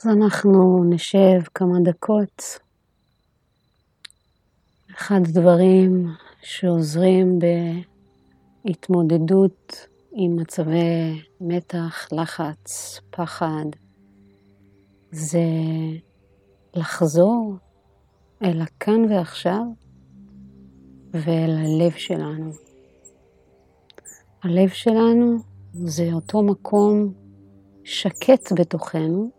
אז אנחנו נשב כמה דקות. אחד הדברים שעוזרים בהתמודדות עם מצבי מתח, לחץ, פחד, זה לחזור אל הכאן ועכשיו ואל הלב שלנו. הלב שלנו זה אותו מקום שקט בתוכנו,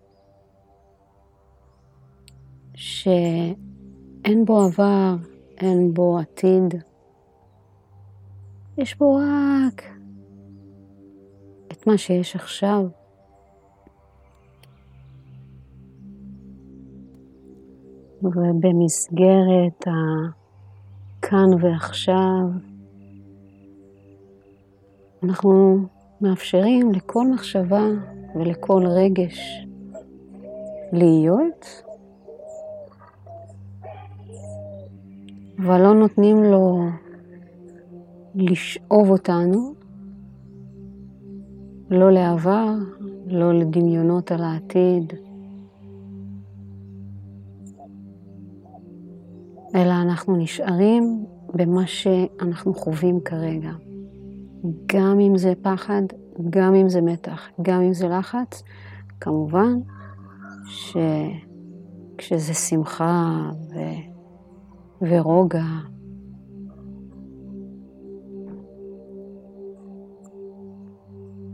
שאין בו עבר, אין בו עתיד, יש בו רק את מה שיש עכשיו. ובמסגרת הכאן ועכשיו, אנחנו מאפשרים לכל מחשבה ולכל רגש להיות, אבל לא נותנים לו לשאוב אותנו, לא לעבר, לא לדמיונות על העתיד, אלא אנחנו נשארים במה שאנחנו חווים כרגע. גם אם זה פחד, גם אם זה מתח, גם אם זה לחץ, כמובן שכשזה שמחה ו... ורוגע,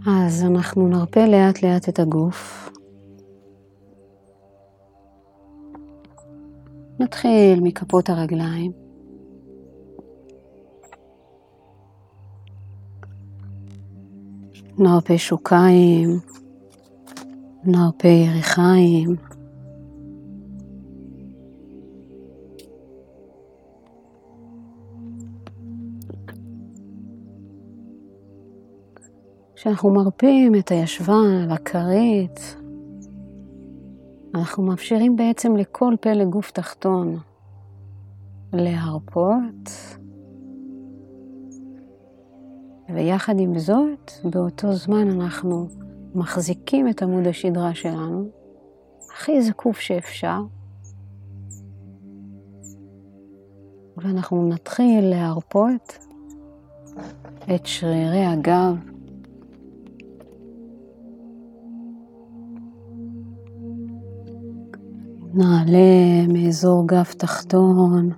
אז אנחנו נרפה לאט לאט את הגוף. נתחיל מכפות הרגליים. נרפה שוקיים, נרפה יריחיים. כשאנחנו מרפים את הישבן והכרית, אנחנו מאפשרים בעצם לכל פלג גוף תחתון להרפות, ויחד עם זאת, באותו זמן אנחנו מחזיקים את עמוד השדרה שלנו הכי זקוף שאפשר, ואנחנו נתחיל להרפות את שרירי הגב. נעלה מאזור גב תחתון,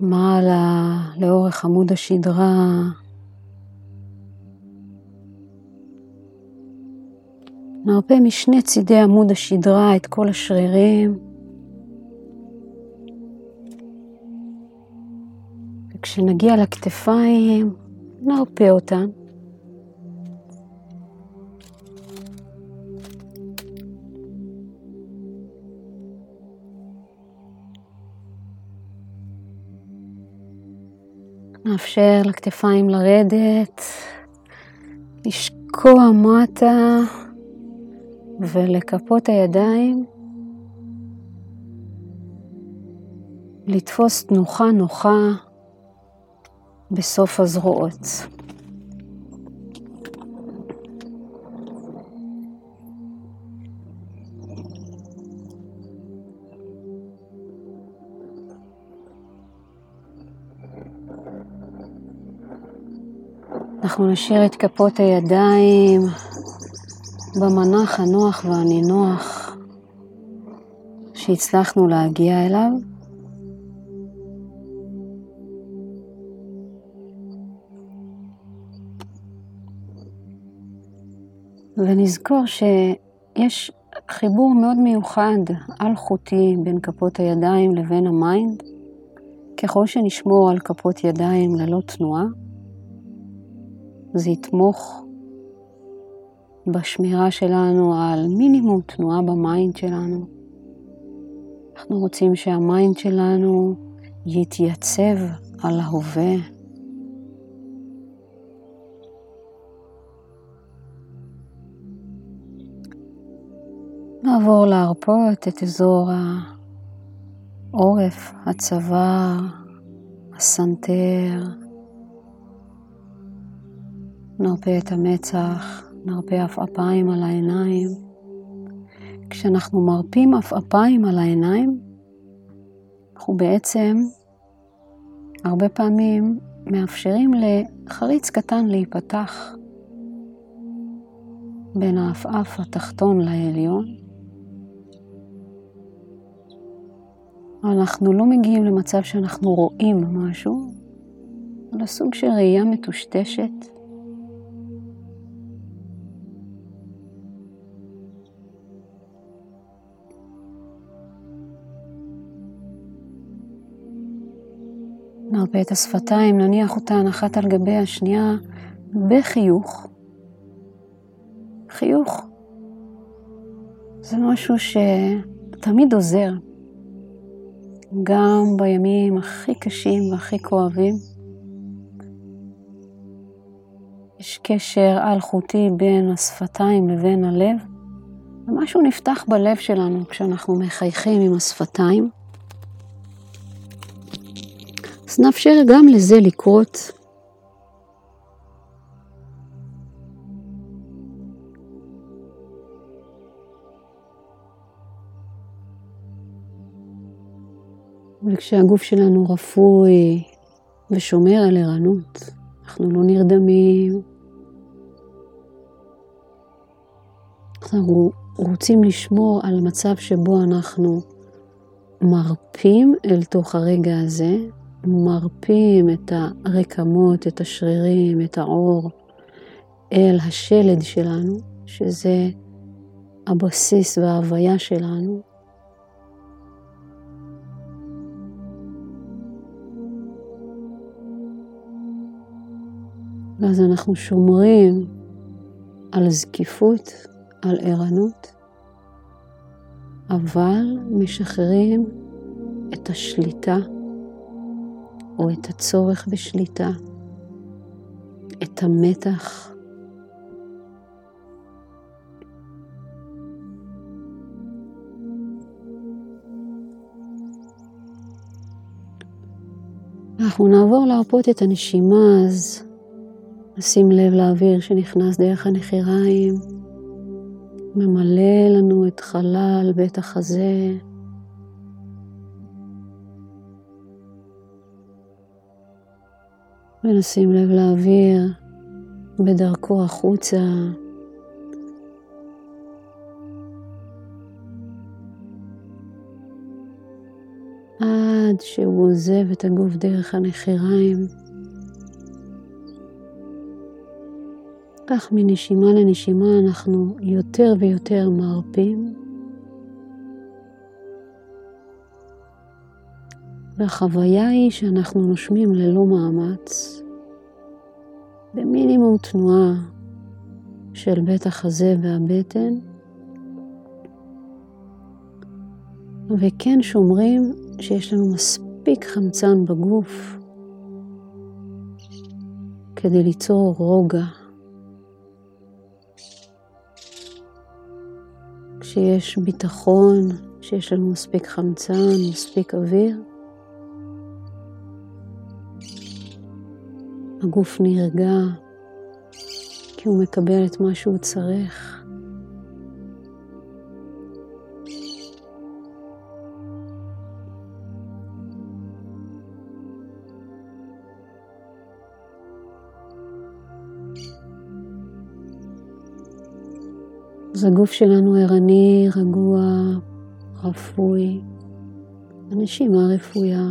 מעלה לאורך עמוד השדרה, נרפה משני צידי עמוד השדרה את כל השרירים. וכשנגיע לכתפיים, נרפה אותן. נאפשר לכתפיים לרדת, לשקוע מטה ולכפות הידיים לתפוס תנוחה נוחה בסוף הזרועות. אנחנו נשאיר את כפות הידיים במנח הנוח והנינוח שהצלחנו להגיע אליו. ונזכור שיש חיבור מאוד מיוחד, אלחוטי, בין כפות הידיים לבין ה mind. ככל שנשמור על כפות ידיים ללא תנועה, זה יתמוך בשמירה שלנו על מינימום תנועה ב mind שלנו. אנחנו רוצים שה mind שלנו יתייצב על ההווה. נעבור להרפות את אזור העורף, הצוואר, הסנטר. נרפה את המצח, נרפה עפעפיים על העיניים. כשאנחנו מרפים עפעפיים על העיניים, אנחנו בעצם הרבה פעמים מאפשרים לחריץ קטן להיפתח בין העפעף התחתון לעליון. אנחנו לא מגיעים למצב שאנחנו רואים משהו, אלא סוג של ראייה מטושטשת. נרפה את השפתיים, נניח אותן אחת על גבי השנייה בחיוך. חיוך זה משהו שתמיד עוזר, גם בימים הכי קשים והכי כואבים. יש קשר אלחוטי בין השפתיים לבין הלב, ומשהו נפתח בלב שלנו כשאנחנו מחייכים עם השפתיים. אז נאפשר גם לזה לקרות. וכשהגוף שלנו רפוי ושומר על ערנות, אנחנו לא נרדמים. אנחנו רוצים לשמור על מצב שבו אנחנו מרפים אל תוך הרגע הזה, מרפים את הרקמות, את השרירים, את העור, אל השלד שלנו, שזה הבסיס וההוויה שלנו. ואז אנחנו שומרים על זקיפות, על ערנות, אבל משחררים את השליטה או את הצורך בשליטה, את המתח. אנחנו נעבור להרפות את הנשימה, אז נשים לב לאוויר שנכנס דרך הנחיריים, ממלא לנו את חלל בית החזה. ונשים לב לאוויר בדרכו החוצה. עד שהוא עוזב את הגוף דרך הנחיריים. כך מנשימה לנשימה אנחנו יותר ויותר מרפים. והחוויה היא שאנחנו נושמים ללא מאמץ, במינימום תנועה של בית החזה והבטן, וכן שומרים שיש לנו מספיק חמצן בגוף כדי ליצור רוגע. כשיש ביטחון, שיש לנו מספיק חמצן, מספיק אוויר, הגוף נרגע כי הוא מקבל את מה שהוא צריך. אז הגוף שלנו ערני, רגוע, רפוי, הנשימה רפויה.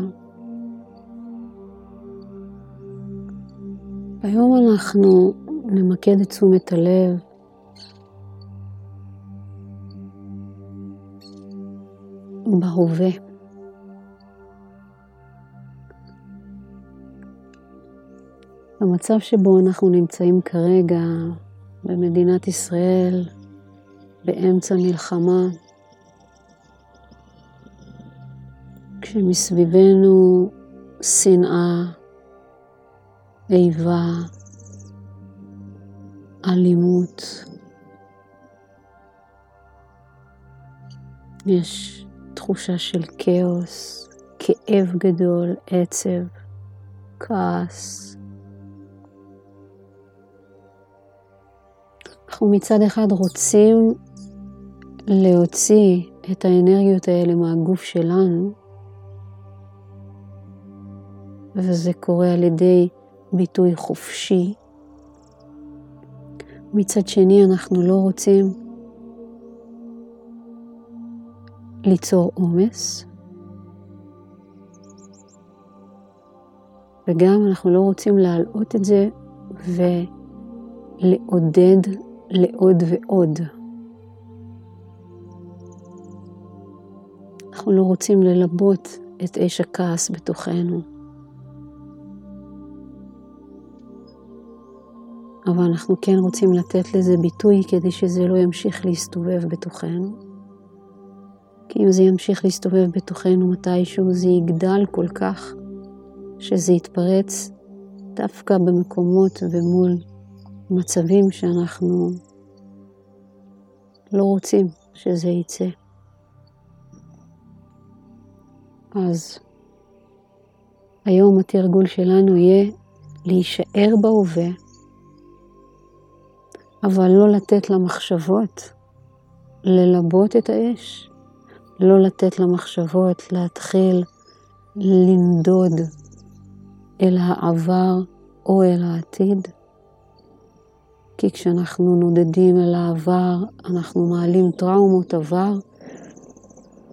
היום אנחנו נמקד את תשומת הלב בהווה. במצב שבו אנחנו נמצאים כרגע במדינת ישראל, באמצע מלחמה, כשמסביבנו שנאה, איבה, אלימות. יש תחושה של כאוס, כאב גדול, עצב, כעס. אנחנו מצד אחד רוצים להוציא את האנרגיות האלה מהגוף שלנו, וזה קורה על ידי ביטוי חופשי. מצד שני, אנחנו לא רוצים ליצור עומס, וגם אנחנו לא רוצים להלאות את זה ולעודד לעוד ועוד. אנחנו לא רוצים ללבות את אש הכעס בתוכנו. אבל אנחנו כן רוצים לתת לזה ביטוי כדי שזה לא ימשיך להסתובב בתוכנו. כי אם זה ימשיך להסתובב בתוכנו מתישהו זה יגדל כל כך שזה יתפרץ דווקא במקומות ומול מצבים שאנחנו לא רוצים שזה יצא. אז היום התרגול שלנו יהיה להישאר בהווה, אבל לא לתת למחשבות ללבות את האש, לא לתת למחשבות להתחיל לנדוד אל העבר או אל העתיד. כי כשאנחנו נודדים אל העבר, אנחנו מעלים טראומות עבר,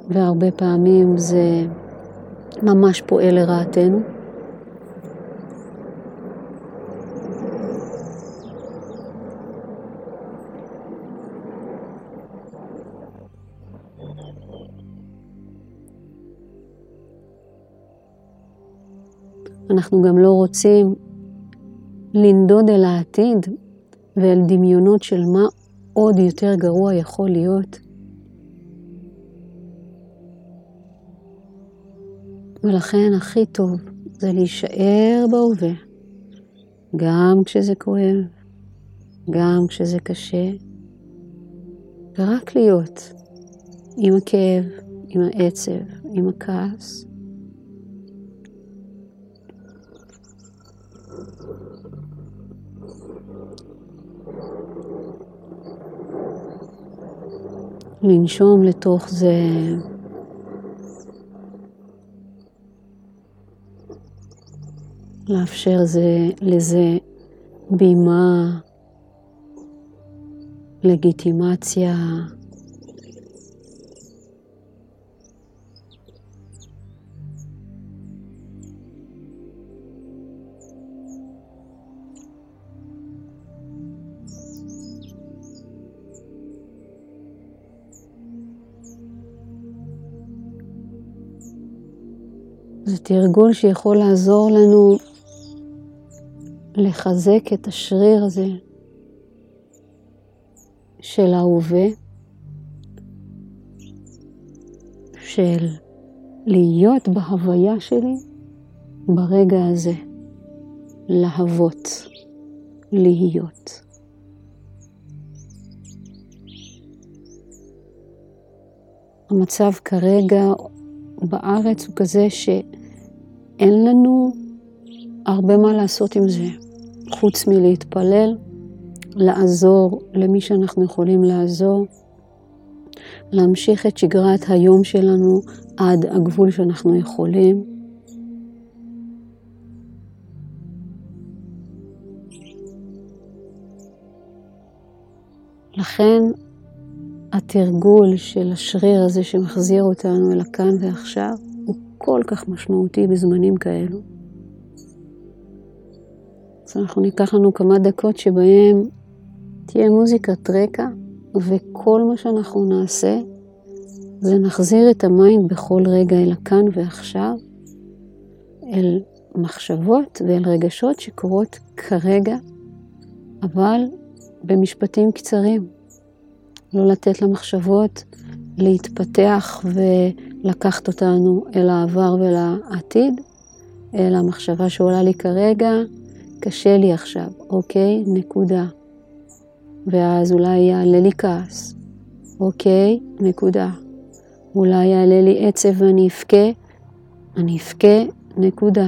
והרבה פעמים זה ממש פועל לרעתנו. אנחנו גם לא רוצים לנדוד אל העתיד ואל דמיונות של מה עוד יותר גרוע יכול להיות. ולכן הכי טוב זה להישאר בהווה, גם כשזה כואב, גם כשזה קשה, ורק להיות עם הכאב, עם העצב, עם הכעס. לנשום לתוך זה. לאפשר זה, לזה בימה, לגיטימציה. זה תרגול שיכול לעזור לנו לחזק את השריר הזה של ההווה, של להיות בהוויה שלי ברגע הזה, להוות, להיות. המצב כרגע בארץ הוא כזה שאין לנו הרבה מה לעשות עם זה, חוץ מלהתפלל, לעזור למי שאנחנו יכולים לעזור, להמשיך את שגרת היום שלנו עד הגבול שאנחנו יכולים. לכן התרגול של השריר הזה שמחזיר אותנו אל הכאן ועכשיו הוא כל כך משמעותי בזמנים כאלו. אז אנחנו ניקח לנו כמה דקות שבהם תהיה מוזיקת רקע, וכל מה שאנחנו נעשה זה נחזיר את ה mind בכל רגע אל הכאן ועכשיו, אל מחשבות ואל רגשות שקורות כרגע, אבל במשפטים קצרים. לא לתת למחשבות להתפתח ולקחת אותנו אל העבר ולעתיד, אלא המחשבה שעולה לי כרגע, קשה לי עכשיו, אוקיי? נקודה. ואז אולי יעלה לי כעס, אוקיי? נקודה. אולי יעלה לי עצב ואני אבכה, אני אבכה, נקודה.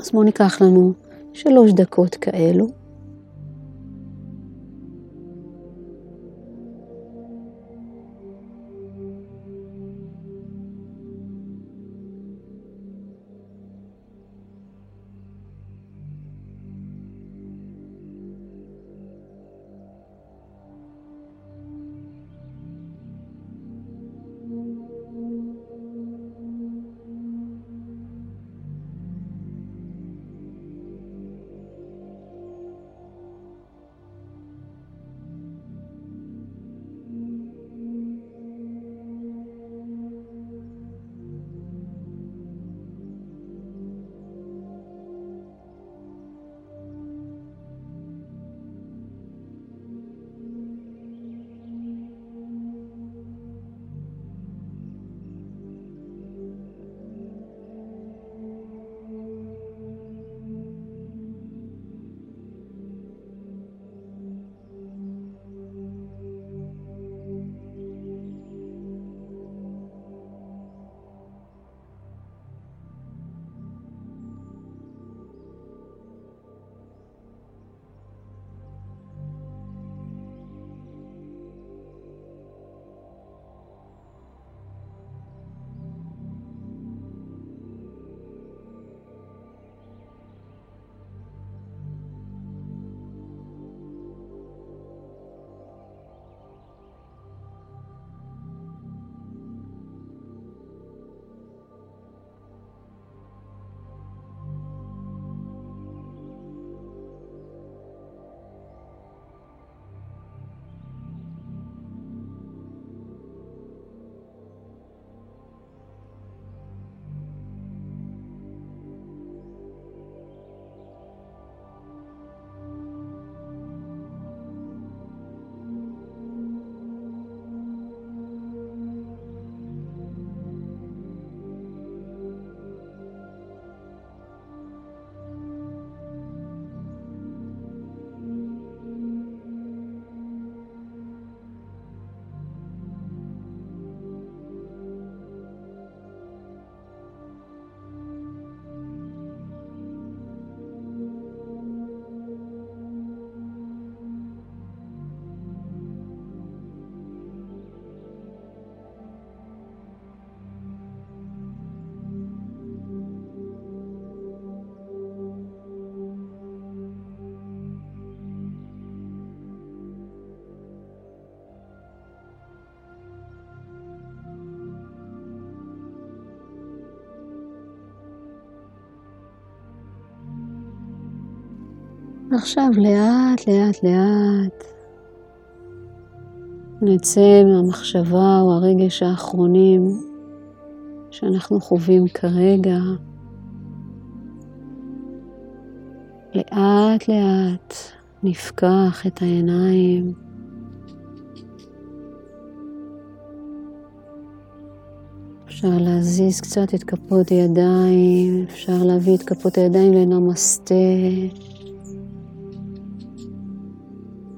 אז בואו ניקח לנו שלוש דקות כאלו. עכשיו לאט, לאט, לאט נצא מהמחשבה או הרגש האחרונים שאנחנו חווים כרגע. לאט לאט נפקח את העיניים. אפשר להזיז קצת את כפות הידיים, אפשר להביא את כפות הידיים לנמסטה.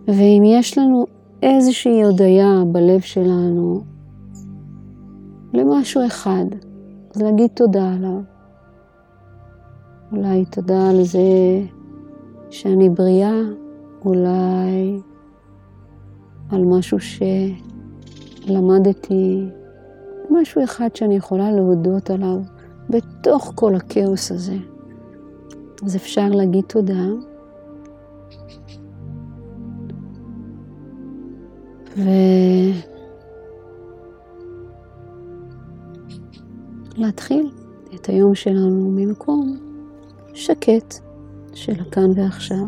ואם יש לנו איזושהי הודיה בלב שלנו למשהו אחד, אז להגיד תודה עליו. אולי תודה על זה שאני בריאה, אולי על משהו שלמדתי, משהו אחד שאני יכולה להודות עליו בתוך כל הכאוס הזה. אז אפשר להגיד תודה. ולהתחיל את היום שלנו ממקום שקט של הכאן ועכשיו.